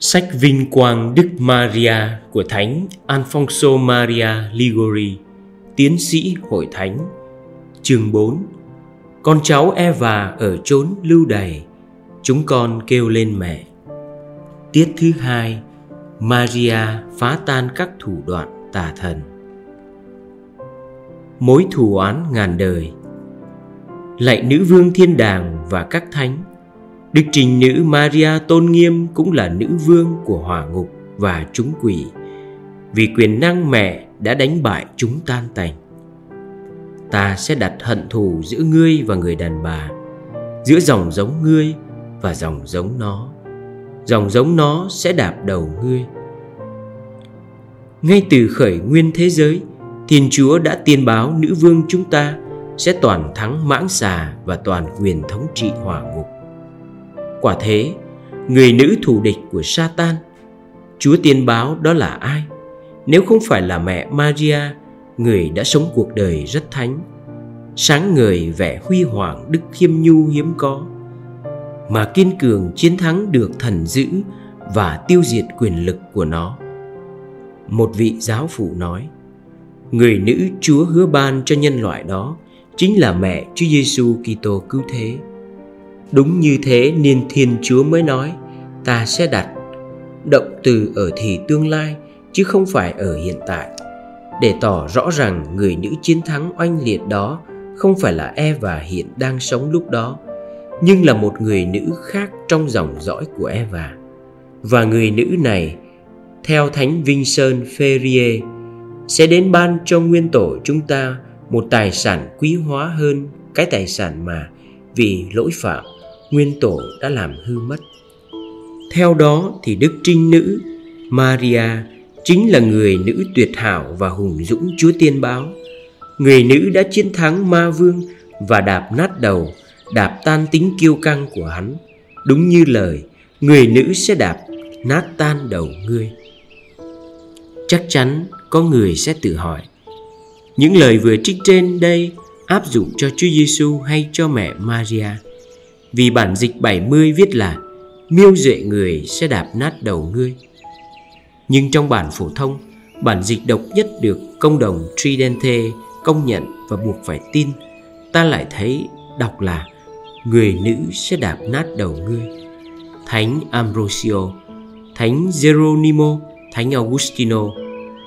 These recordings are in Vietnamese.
Sách Vinh Quang Đức Maria của Thánh Alfonso Maria Ligori, tiến sĩ hội thánh, chương 4 Con cháu Eva ở chốn lưu đày, chúng con kêu lên mẹ. Tiết thứ hai, Maria phá tan các thủ đoạn tà thần. Mối thù oán ngàn đời Lạy nữ vương thiên đàng và các thánh Đức trình nữ Maria tôn nghiêm cũng là nữ vương của hỏa ngục và chúng quỷ. Vì quyền năng mẹ đã đánh bại chúng tan tành. Ta sẽ đặt hận thù giữa ngươi và người đàn bà, Giữa dòng giống ngươi và dòng giống nó. Dòng giống nó sẽ đạp đầu ngươi. Ngay từ khởi nguyên thế giới, Thiên Chúa đã tiên báo nữ vương chúng ta Sẽ toàn thắng mãng xà và toàn quyền thống trị hỏa ngục. Quả thế, người nữ thù địch của Satan, Chúa tiên báo đó là ai? Nếu không phải là mẹ Maria, người đã sống cuộc đời rất thánh, sáng ngời vẻ huy hoàng đức khiêm nhu hiếm có, mà kiên cường chiến thắng được thần dữ và tiêu diệt quyền lực của nó. Một vị giáo phụ nói, người nữ Chúa hứa ban cho nhân loại đó chính là mẹ Chúa Giêsu Kitô cứu thế. Đúng như thế nên Thiên Chúa mới nói, Ta sẽ đặt động từ ở thì tương lai, Chứ không phải ở hiện tại. Để tỏ rõ rằng người nữ chiến thắng oanh liệt đó Không phải là Eva hiện đang sống lúc đó, Nhưng là một người nữ khác trong dòng dõi của Eva. Và người nữ này, Theo Thánh Vinh Sơn Ferrier, Sẽ đến ban cho nguyên tổ chúng ta Một tài sản quý hóa hơn Cái tài sản mà vì lỗi phạm nguyên tổ đã làm hư mất. Theo đó thì đức trinh nữ maria chính là người nữ tuyệt hảo và hùng dũng chúa tiên báo. Người nữ đã chiến thắng ma vương và đạp nát đầu, đạp tan tính kiêu căng của hắn. Đúng như lời, người nữ sẽ đạp nát tan đầu ngươi. Chắc chắn có người sẽ tự hỏi, những lời vừa trích trên đây áp dụng cho Chúa Giêsu hay cho mẹ Maria? Vì bản dịch 70 viết là, Miêu duệ người sẽ đạp nát đầu ngươi. Nhưng trong bản phổ thông, Bản dịch độc nhất được công đồng Tridente công nhận và buộc phải tin, Ta lại thấy đọc là, Người nữ sẽ đạp nát đầu ngươi. Thánh Ambrosio, Thánh Geronimo, Thánh Augustino,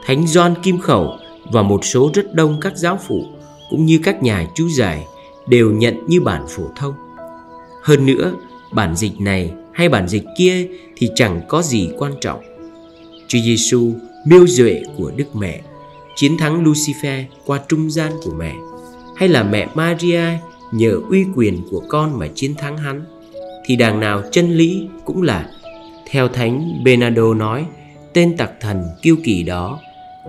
Thánh Gioan Kim Khẩu và một số rất đông các giáo phụ cũng như các nhà chú giải đều nhận như bản phổ thông hơn nữa, bản dịch này hay bản dịch kia thì chẳng có gì quan trọng. Chúa Giêsu miêu duệ của Đức Mẹ, chiến thắng Lucifer qua trung gian của mẹ, hay là mẹ Maria nhờ uy quyền của con mà chiến thắng hắn, thì đằng nào chân lý cũng là theo Thánh Bernardo nói, tên tặc thần kiêu kỳ đó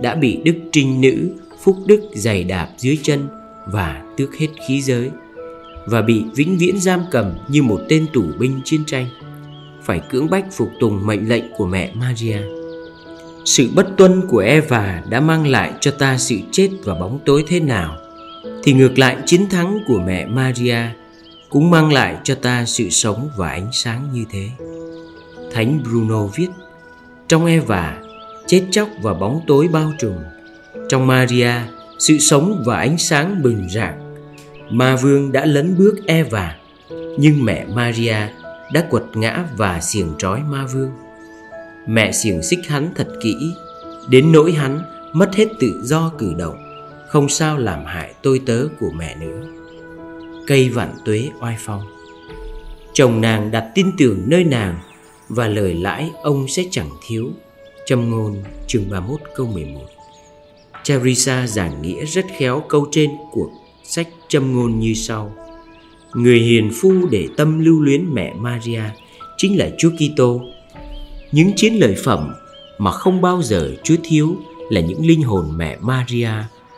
đã bị Đức Trinh Nữ Phúc Đức giày đạp dưới chân và tước hết khí giới và bị vĩnh viễn giam cầm như một tên tù binh chiến tranh phải cưỡng bách phục tùng mệnh lệnh của mẹ Maria. Sự bất tuân của Eva đã mang lại cho ta sự chết và bóng tối thế nào thì ngược lại chiến thắng của mẹ Maria cũng mang lại cho ta sự sống và ánh sáng như thế. Thánh Bruno viết: Trong Eva, chết chóc và bóng tối bao trùm. Trong Maria, sự sống và ánh sáng bừng rạng ma vương đã lấn bước Eva, nhưng mẹ Maria đã quật ngã và xiềng trói ma vương. Mẹ xiềng xích hắn thật kỹ, đến nỗi hắn mất hết tự do cử động, không sao làm hại tôi tớ của mẹ nữa. Cây vạn tuế oai phong. Chồng nàng đặt tin tưởng nơi nàng và lời lãi ông sẽ chẳng thiếu. Châm ngôn, chương 31 câu 11 Teresa giảng nghĩa rất khéo câu trên của sách châm ngôn như sau Người hiền phu để tâm lưu luyến mẹ Maria chính là Chúa Kitô. Những chiến lợi phẩm mà không bao giờ Chúa thiếu là những linh hồn mẹ Maria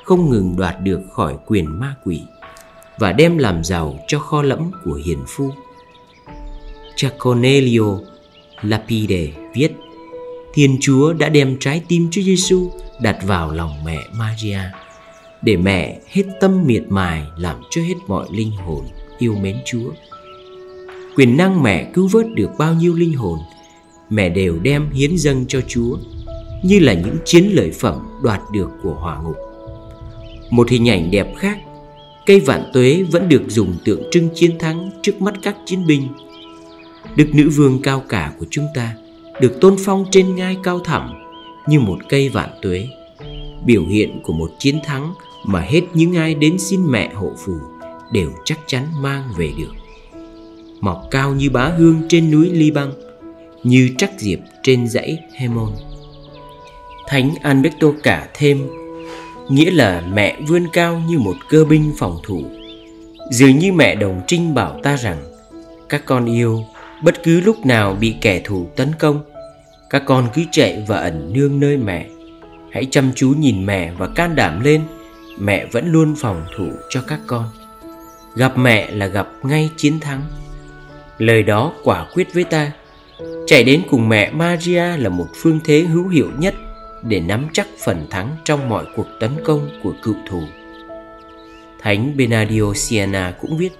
không ngừng đoạt được khỏi quyền ma quỷ và đem làm giàu cho kho lẫm của hiền phu. Cha Cornelio Lapide viết, Thiên Chúa đã đem trái tim Chúa Giêsu đặt vào lòng mẹ Maria để mẹ hết tâm miệt mài làm cho hết mọi linh hồn yêu mến Chúa. Quyền năng mẹ cứu vớt được bao nhiêu linh hồn, mẹ đều đem hiến dâng cho Chúa như là những chiến lợi phẩm đoạt được của hỏa ngục. Một hình ảnh đẹp khác, cây vạn tuế vẫn được dùng tượng trưng chiến thắng trước mắt các chiến binh. Đức nữ vương cao cả của chúng ta được tôn phong trên ngai cao thẳm như một cây vạn tuế, biểu hiện của một chiến thắng mà hết những ai đến xin mẹ hộ phù đều chắc chắn mang về được. Mọc cao như bá hương trên núi Liban, như trắc diệp trên dãy Hemon. Thánh Alberto cả thêm nghĩa là mẹ vươn cao như một cơ binh phòng thủ. Dường như mẹ đồng trinh bảo ta rằng các con yêu bất cứ lúc nào bị kẻ thù tấn công, các con cứ chạy và ẩn nương nơi mẹ. Hãy chăm chú nhìn mẹ và can đảm lên, mẹ vẫn luôn phòng thủ cho các con. Gặp mẹ là gặp ngay chiến thắng. Lời đó quả quyết với ta. Chạy đến cùng mẹ Maria là một phương thế hữu hiệu nhất để nắm chắc phần thắng trong mọi cuộc tấn công của cựu thù. Thánh Benadio Siena cũng viết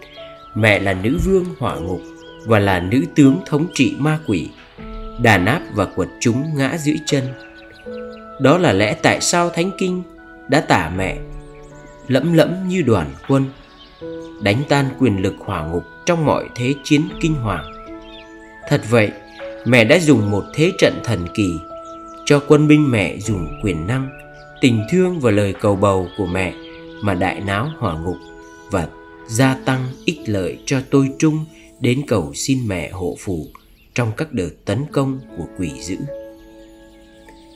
mẹ là nữ vương hỏa ngục và là nữ tướng thống trị ma quỷ, đàn áp và quật chúng ngã dưới chân. Đó là lẽ tại sao Thánh Kinh đã tả mẹ lẫm lẫm như đoàn quân, đánh tan quyền lực hỏa ngục trong mọi thế chiến kinh hoàng. Thật vậy, mẹ đã dùng một thế trận thần kỳ cho quân binh mẹ dùng quyền năng tình thương và lời cầu bầu của mẹ mà đại náo hỏa ngục và gia tăng ích lợi cho tôi trung đến cầu xin mẹ hộ phù trong các đợt tấn công của quỷ dữ.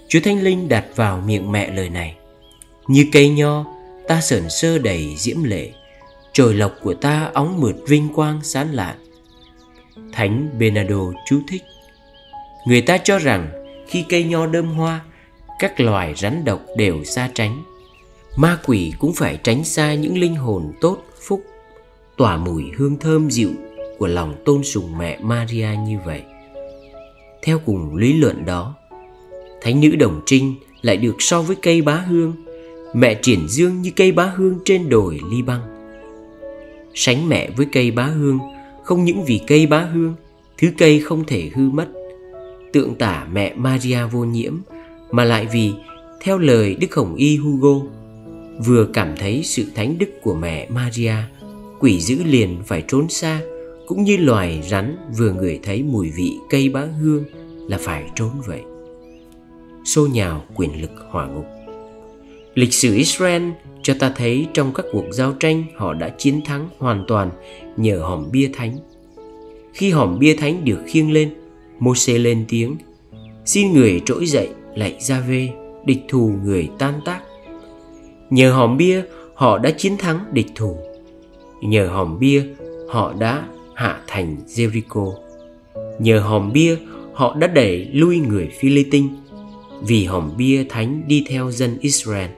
Chúa Thánh Linh đặt vào miệng mẹ lời này Như cây nho ta sờn sơ đầy diễm lệ, Trồi lộc của ta óng mượt vinh quang sáng lạn Thánh Bernardo chú thích, Người ta cho rằng khi cây nho đơm hoa, các loài rắn độc đều xa tránh. Ma quỷ cũng phải tránh xa những linh hồn tốt, phúc, tỏa mùi hương thơm dịu của lòng tôn sùng mẹ maria như vậy. Theo cùng lý luận đó, thánh nữ đồng trinh lại được so với cây bá hương mẹ triển dương như cây bá hương trên đồi ly băng sánh mẹ với cây bá hương, không những vì cây bá hương, thứ cây không thể hư mất. Tượng tả mẹ Maria vô nhiễm, mà lại vì, theo lời Đức Hồng Y Hugo, vừa cảm thấy sự thánh đức của mẹ Maria, quỷ dữ liền phải trốn xa, cũng như loài rắn vừa ngửi thấy mùi vị cây bá hương là phải trốn vậy xô nhào quyền lực hỏa ngục lịch sử Israel cho ta thấy trong các cuộc giao tranh họ đã chiến thắng hoàn toàn nhờ hòm bia thánh. Khi hòm bia thánh được khiêng lên Môse lên tiếng, Xin người trỗi dậy lạy ra về Địch thù người tan tác. Nhờ hòm bia, họ đã chiến thắng địch thù. Nhờ hòm bia, họ đã hạ thành Jericho. Nhờ hòm bia, họ đã đẩy lui người Philippines Vì hòm bia thánh đi theo dân Israel.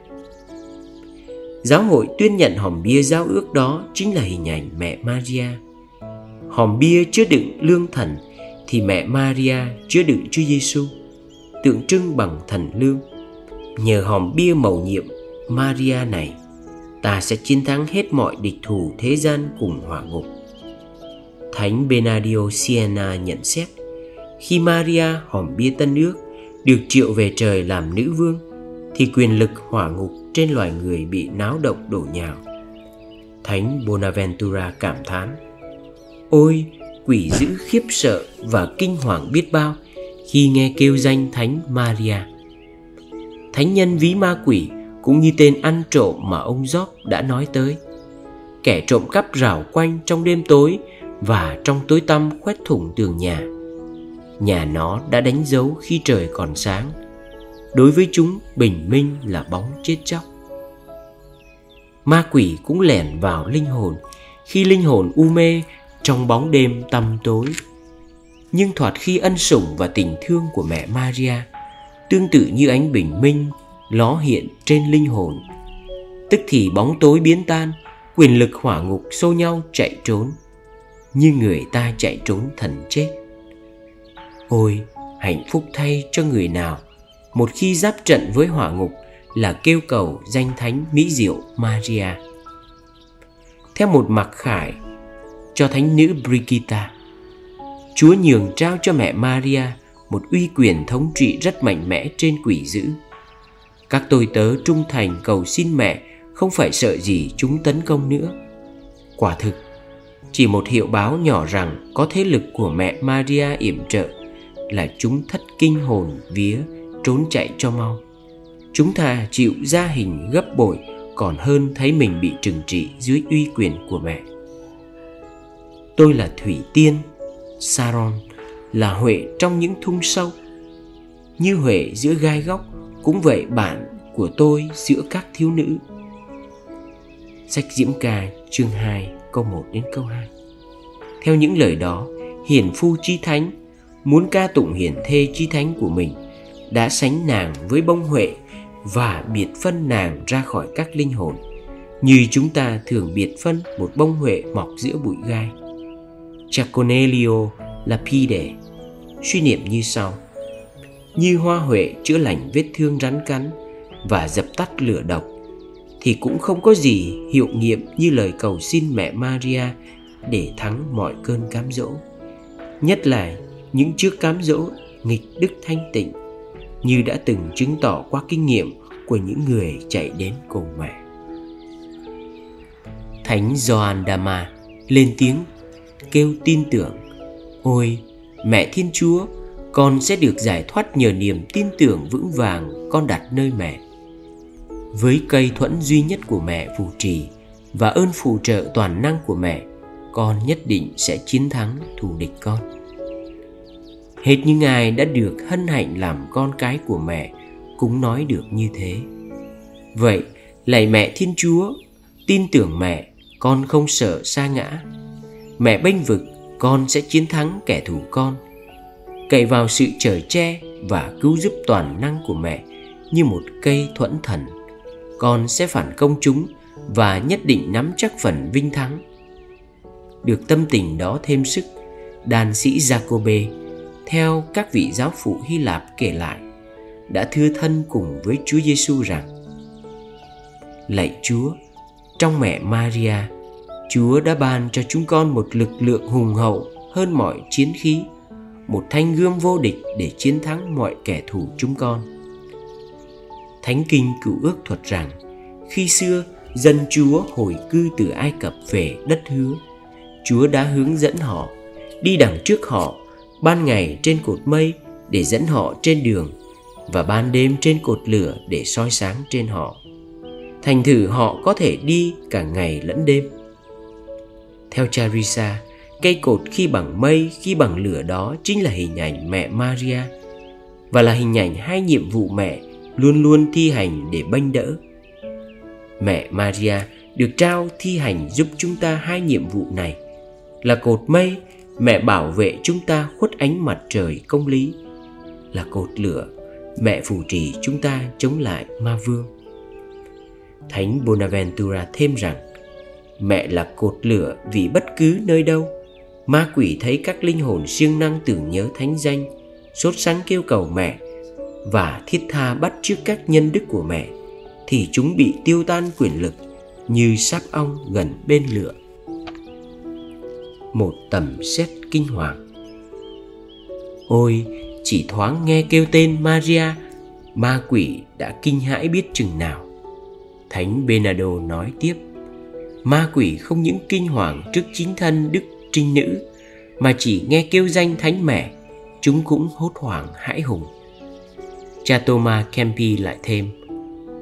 Giáo hội tuyên nhận hòm bia giao ước đó chính là hình ảnh mẹ Maria. Hòm bia chứa đựng lương thần thì mẹ Maria chứa đựng Chúa Giêsu tượng trưng bằng thần lương. Nhờ hòm bia màu nhiệm Maria này, ta sẽ chiến thắng hết mọi địch thù thế gian cùng hỏa ngục. Thánh Benadio Siena nhận xét, khi Maria hòm bia tân ước được triệu về trời làm nữ vương, thì quyền lực hỏa ngục trên loài người bị náo động đổ nhào. Thánh Bonaventura cảm thán, Ôi, quỷ dữ khiếp sợ và kinh hoàng biết bao khi nghe kêu danh Thánh Maria. Thánh nhân ví ma quỷ cũng như tên ăn trộm mà ông Job đã nói tới. Kẻ trộm cắp rảo quanh trong đêm tối và trong tối tăm khoét thủng tường nhà. Nhà nó đã đánh dấu khi trời còn sáng. Đối với chúng, bình minh là bóng chết chóc. Ma quỷ cũng lẻn vào linh hồn. Khi linh hồn u mê, trong bóng đêm tăm tối. Nhưng thoạt khi ân sủng và tình thương của mẹ Maria, tương tự như ánh bình minh, ló hiện trên linh hồn. Tức thì bóng tối biến tan, quyền lực hỏa ngục xô nhau chạy trốn. Như người ta chạy trốn thần chết. Ôi, hạnh phúc thay cho người nào một khi giáp trận với hỏa ngục là kêu cầu danh thánh mỹ diệu Maria theo một mặc khải cho thánh nữ Brigitta. Chúa nhường trao cho mẹ Maria một uy quyền thống trị rất mạnh mẽ trên quỷ dữ. Các tôi tớ trung thành cầu xin mẹ không phải sợ gì chúng tấn công nữa. Quả thực, chỉ một hiệu báo nhỏ rằng có thế lực của mẹ Maria yểm trợ là chúng thất kinh hồn vía trốn chạy cho mau. Chúng ta chịu gia hình gấp bội còn hơn thấy mình bị trừng trị dưới uy quyền của mẹ. Tôi là Thủy Tiên, Saron, là Huệ trong những thung sâu. Như Huệ giữa gai góc, cũng vậy bạn của tôi giữa các thiếu nữ. Sách Diễm Ca chương 2 câu 1 đến câu 2 Theo những lời đó, hiển phu chi thánh muốn ca tụng hiển thê chi thánh của mình đã sánh nàng với bông huệ và biệt phân nàng ra khỏi các linh hồn, như chúng ta thường biệt phân một bông huệ mọc giữa bụi gai. Chaconelio đề suy niệm như sau như hoa huệ chữa lành vết thương rắn cắn và dập tắt lửa độc, thì cũng không có gì hiệu nghiệm như lời cầu xin mẹ Maria để thắng mọi cơn cám dỗ nhất là những trước cám dỗ nghịch đức thanh tịnh như đã từng chứng tỏ qua kinh nghiệm của những người chạy đến cùng mẹ. Thánh Gioan Dama lên tiếng, kêu tin tưởng, Ôi, mẹ Thiên Chúa, con sẽ được giải thoát nhờ niềm tin tưởng vững vàng con đặt nơi mẹ với cây thuẫn duy nhất của mẹ phù trì và ơn phù trợ toàn năng của mẹ, con nhất định sẽ chiến thắng thù địch con hết những ai đã được hân hạnh làm con cái của mẹ, cũng nói được như thế. Vậy, lạy mẹ thiên chúa, tin tưởng mẹ, con không sợ sa ngã. Mẹ bênh vực, con sẽ chiến thắng kẻ thù con. Cậy vào sự trở che và cứu giúp toàn năng của mẹ như một cây thuẫn thần. Con sẽ phản công chúng và nhất định nắm chắc phần vinh thắng. Được tâm tình đó thêm sức đàn sĩ Jacobe theo các vị giáo phụ Hy Lạp kể lại đã thưa thân cùng với Chúa Giêsu rằng Lạy Chúa, trong mẹ Maria, Chúa đã ban cho chúng con một lực lượng hùng hậu hơn mọi chiến khí, một thanh gươm vô địch để chiến thắng mọi kẻ thù chúng con. Thánh Kinh cựu ước thuật rằng khi xưa dân Chúa hồi cư từ Ai Cập về đất hứa, Chúa đã hướng dẫn họ đi đằng trước họ ban ngày trên cột mây để dẫn họ trên đường và ban đêm trên cột lửa để soi sáng trên họ. Thành thử họ có thể đi cả ngày lẫn đêm. Theo Charissa, cây cột khi bằng mây, khi bằng lửa đó chính là hình ảnh mẹ Maria và là hình ảnh hai nhiệm vụ mẹ luôn luôn thi hành để bênh đỡ. Mẹ Maria được trao thi hành giúp chúng ta hai nhiệm vụ này là cột mây mẹ bảo vệ chúng ta khuất ánh mặt trời công lý. Là cột lửa, mẹ phù trì chúng ta chống lại ma vương. Thánh bonaventura thêm rằng, mẹ là cột lửa vì bất cứ nơi đâu. Ma quỷ thấy các linh hồn siêng năng tưởng nhớ thánh danh, sốt sắng kêu cầu mẹ và thiết tha bắt trước các nhân đức của mẹ, thì chúng bị tiêu tan quyền lực như sáp ong gần bên lửa một tầm xét kinh hoàng. Ôi, chỉ thoáng nghe kêu tên maria, ma quỷ đã kinh hãi biết chừng nào. Thánh benado nói tiếp, ma quỷ không những kinh hoàng trước chính thân đức trinh nữ, mà chỉ nghe kêu danh thánh mẹ, chúng cũng hốt hoảng hãi hùng. Cha Thomas Kempi lại thêm,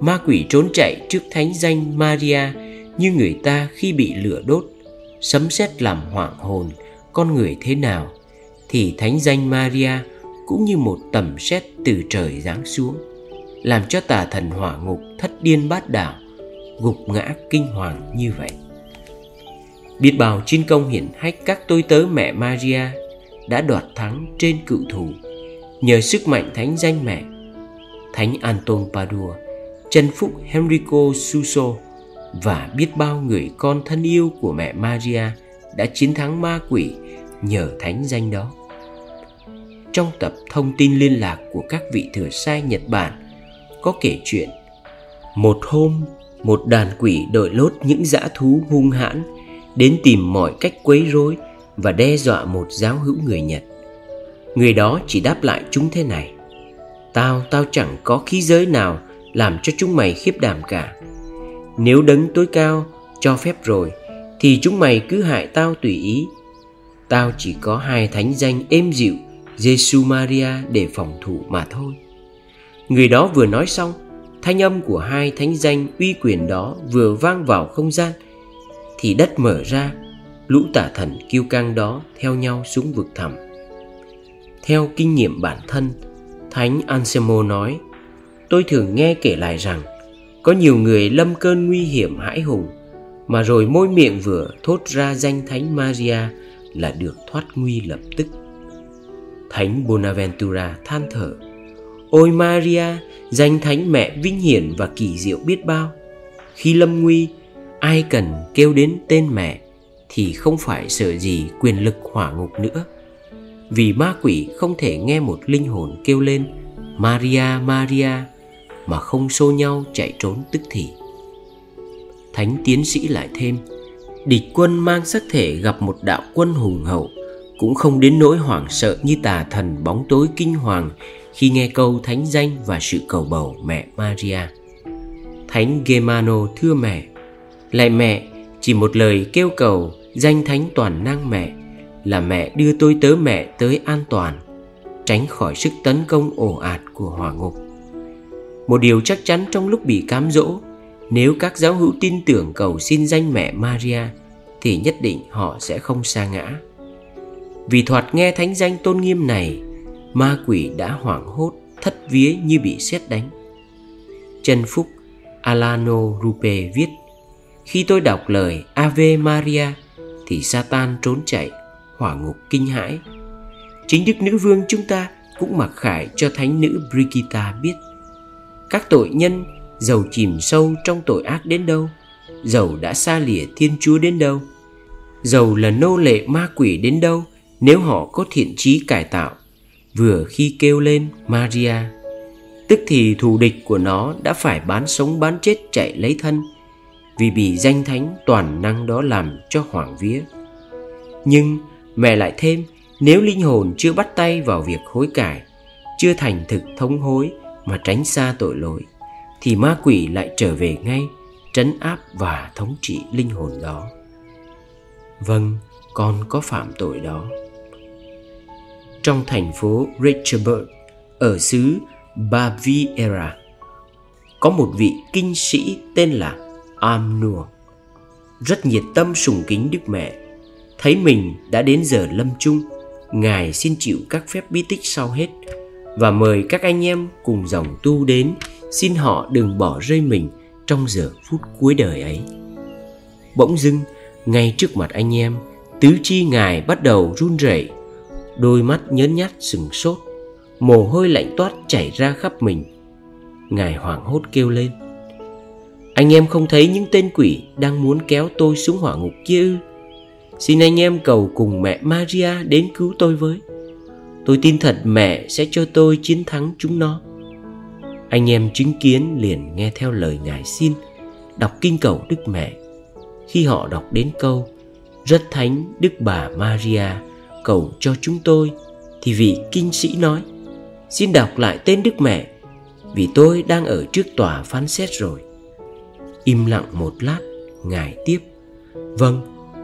ma quỷ trốn chạy trước thánh danh Maria như người ta khi bị lửa đốt sấm sét làm hoảng hồn, con người thế nào thì thánh danh Maria cũng như một tầm sét từ trời giáng xuống, làm cho tà thần hỏa ngục thất điên bát đảo gục ngã kinh hoàng như vậy. Biết bao chiến công hiển hách các tôi tớ mẹ Maria đã đoạt thắng trên cựu thù. Nhờ sức mạnh thánh danh mẹ, thánh Anton Padua, chân phúc Henrico Suso và biết bao người con thân yêu của mẹ Maria đã chiến thắng ma quỷ nhờ thánh danh đó. Trong tập thông tin liên lạc của các vị thừa sai Nhật Bản có kể chuyện một hôm một đàn quỷ đội lốt những dã thú hung hãn đến tìm mọi cách quấy rối và đe dọa một giáo hữu người Nhật. Người đó chỉ đáp lại chúng thế này Tao, tao chẳng có khí giới nào Làm cho chúng mày khiếp đảm cả nếu đấng tối cao cho phép rồi, Thì chúng mày cứ hại tao tùy ý. Tao chỉ có hai thánh danh êm dịu Giêsu Maria để phòng thủ mà thôi. Người đó vừa nói xong, Thanh âm của hai thánh danh uy quyền đó vừa vang vào không gian, Thì đất mở ra, Lũ tả thần kiêu căng đó theo nhau xuống vực thẳm. Theo kinh nghiệm bản thân, Thánh Anselmo nói, Tôi thường nghe kể lại rằng có nhiều người lâm cơn nguy hiểm hãi hùng Mà rồi môi miệng vừa thốt ra danh Thánh Maria Là được thoát nguy lập tức. Thánh Bonaventura than thở Ôi Maria, danh thánh mẹ vinh hiển và kỳ diệu biết bao. Khi lâm nguy, ai cần kêu đến tên mẹ Thì không phải sợ gì quyền lực hỏa ngục nữa. Vì ma quỷ không thể nghe một linh hồn kêu lên Maria, Maria. Mà không xô nhau chạy trốn tức thì Thánh tiến sĩ lại thêm Địch quân mang sắc thể gặp một đạo quân hùng hậu cũng không đến nỗi hoảng sợ như tà thần bóng tối kinh hoàng khi nghe câu thánh danh và sự cầu bầu mẹ Maria. Thánh Gemano thưa mẹ, lại mẹ chỉ một lời kêu cầu danh thánh toàn năng mẹ là mẹ đưa tôi tớ mẹ tới an toàn, tránh khỏi sức tấn công ồ ạt của hỏa ngục. Một điều chắc chắn trong lúc bị cám dỗ, nếu các giáo hữu tin tưởng cầu xin danh mẹ Maria thì nhất định họ sẽ không sa ngã. Vì thoạt nghe thánh danh tôn nghiêm này Ma quỷ đã hoảng hốt Thất vía như bị sét đánh. Chân Phúc Alano Rupe viết Khi tôi đọc lời Ave Maria Thì Satan trốn chạy Hỏa ngục kinh hãi. Chính Đức Nữ Vương chúng ta Cũng mặc khải cho Thánh Nữ Brigitta biết. Các tội nhân Dầu chìm sâu trong tội ác đến đâu? Dầu đã xa lìa Thiên Chúa đến đâu? Dầu là nô lệ ma quỷ đến đâu? Nếu họ có thiện trí cải tạo, vừa khi kêu lên Maria, tức thì thù địch của nó đã phải bán sống bán chết chạy lấy thân, vì bị danh thánh toàn năng đó làm cho hoảng vía. Nhưng mẹ lại thêm, nếu linh hồn chưa bắt tay vào việc hối cải, chưa thành thực thống hối mà tránh xa tội lỗi, thì ma quỷ lại trở về ngay, trấn áp và thống trị linh hồn đó. Vâng con có phạm tội đó. Trong thành phố Richburg, ở xứ Baviera, có một vị kinh sĩ tên là Amnur rất nhiệt tâm sùng kính Đức Mẹ, thấy mình đã đến giờ lâm chung, ngài xin chịu các phép bí tích sau hết và mời các anh em cùng dòng tu đến, xin họ đừng bỏ rơi mình trong giờ phút cuối đời ấy. Bỗng dưng, ngay trước mặt anh em, tứ chi ngài bắt đầu run rẩy, Đôi mắt nhớn nhát sừng sốt, Mồ hôi lạnh toát chảy ra khắp mình. Ngài hoảng hốt kêu lên, Anh em không thấy những tên quỷ Đang muốn kéo tôi xuống hỏa ngục kia ư? Xin anh em cầu cùng mẹ Maria đến cứu tôi với. Tôi tin thật mẹ sẽ cho tôi chiến thắng chúng nó. Anh em chứng kiến liền nghe theo lời Ngài xin, Đọc kinh cầu Đức Mẹ. Khi họ đọc đến câu, Rất thánh Đức bà Maria, cầu cho chúng tôi, thì vị kinh sĩ nói, xin đọc lại tên đức mẹ, vì tôi đang ở trước tòa phán xét rồi. Im lặng một lát, ngài tiếp vâng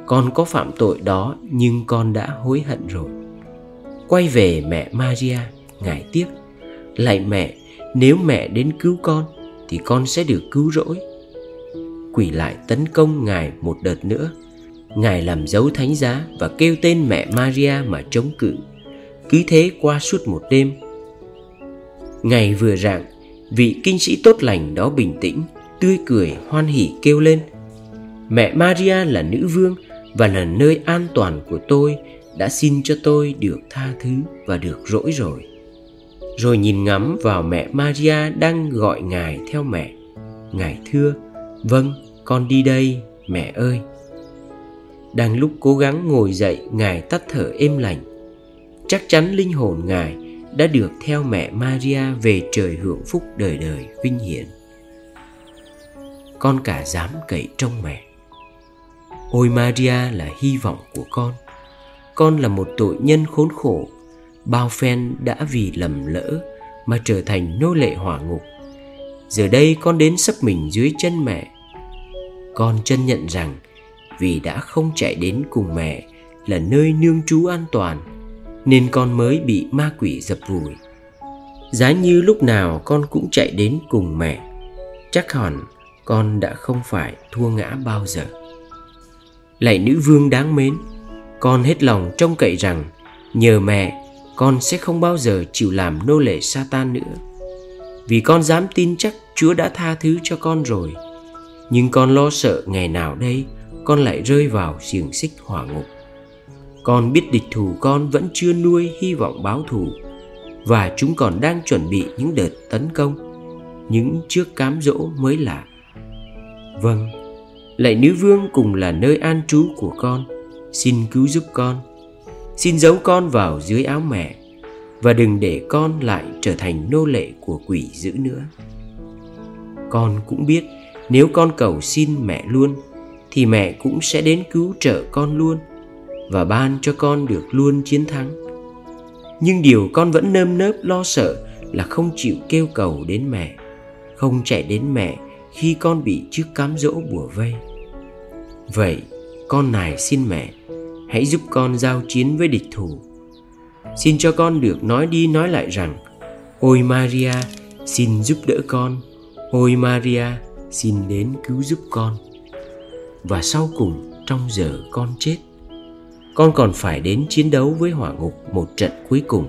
con có phạm tội đó nhưng con đã hối hận rồi quay về mẹ maria, ngài tiếp lạy mẹ, nếu mẹ đến cứu con, thì con sẽ được cứu rỗi. Quỷ lại tấn công ngài một đợt nữa. Ngài làm dấu thánh giá và kêu tên mẹ Maria mà chống cự. Cứ thế qua suốt một đêm Ngày vừa rạng, Vị kinh sĩ tốt lành đó bình tĩnh, Tươi cười, hoan hỉ kêu lên, Mẹ Maria là nữ vương Và là nơi an toàn của tôi đã xin cho tôi được tha thứ và được rỗi rồi. Rồi nhìn ngắm vào mẹ Maria đang gọi Ngài theo mẹ. Ngài thưa Vâng con đi đây, mẹ ơi. Đang lúc cố gắng ngồi dậy, ngài tắt thở êm lành. Chắc chắn linh hồn ngài đã được theo mẹ maria về trời hưởng phúc đời đời vinh hiển. Con cả dám cậy trong mẹ. Ôi maria là hy vọng của con con là một tội nhân khốn khổ, bao phen đã vì lầm lỡ mà trở thành nô lệ hỏa ngục. Giờ đây con đến sấp mình dưới chân mẹ. Con chân nhận rằng vì đã không chạy đến cùng mẹ là nơi nương trú an toàn, nên con mới bị ma quỷ dập vùi. Giá như lúc nào con cũng chạy đến cùng mẹ, chắc hẳn con đã không phải thua ngã bao giờ. Lạy nữ vương đáng mến con hết lòng trông cậy rằng nhờ mẹ con sẽ không bao giờ chịu làm nô lệ Satan nữa. Vì con dám tin chắc Chúa đã tha thứ cho con rồi. Nhưng con lo sợ ngày nào đây con lại rơi vào xiềng xích hỏa ngục. Con biết địch thủ con vẫn chưa nuôi hy vọng báo thù và chúng còn đang chuẩn bị những đợt tấn công, những trước cám dỗ mới lạ. Vâng, lạy nữ vương cùng là nơi an trú của con, xin cứu giúp con. Xin giấu con vào dưới áo mẹ Và đừng để con lại trở thành nô lệ của quỷ dữ nữa. Con cũng biết nếu con cầu xin mẹ luôn, Thì mẹ cũng sẽ đến cứu trợ con luôn Và ban cho con được luôn chiến thắng. Nhưng điều con vẫn nơm nớp lo sợ Là không chịu kêu cầu đến mẹ, Không chạy đến mẹ khi con bị trước cám dỗ bùa vây. Vậy con nài xin mẹ. Hãy giúp con giao chiến với địch thủ. Xin cho con được nói đi nói lại rằng, ôi maria, xin giúp đỡ con. Ôi maria, xin đến cứu giúp con. Và sau cùng, trong giờ con chết, con còn phải đến chiến đấu với hỏa ngục một trận cuối cùng.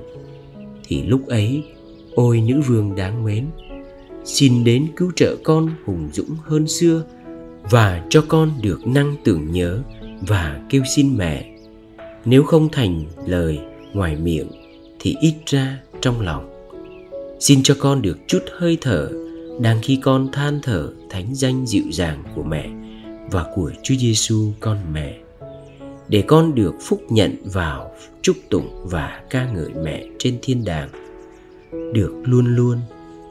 Thì lúc ấy, ôi nữ vương đáng mến, xin đến cứu trợ con hùng dũng hơn xưa và cho con được năng tưởng nhớ và kêu xin mẹ. Nếu không thành lời ngoài miệng thì ít ra trong lòng. Xin cho con được chút hơi thở đang khi con than thở thánh danh dịu dàng của mẹ và của Chúa Giêsu con mẹ, để con được phúc nhận vào chúc tụng và ca ngợi mẹ trên thiên đàng, được luôn luôn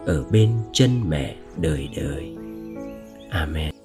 ở bên chân mẹ đời đời. Amen.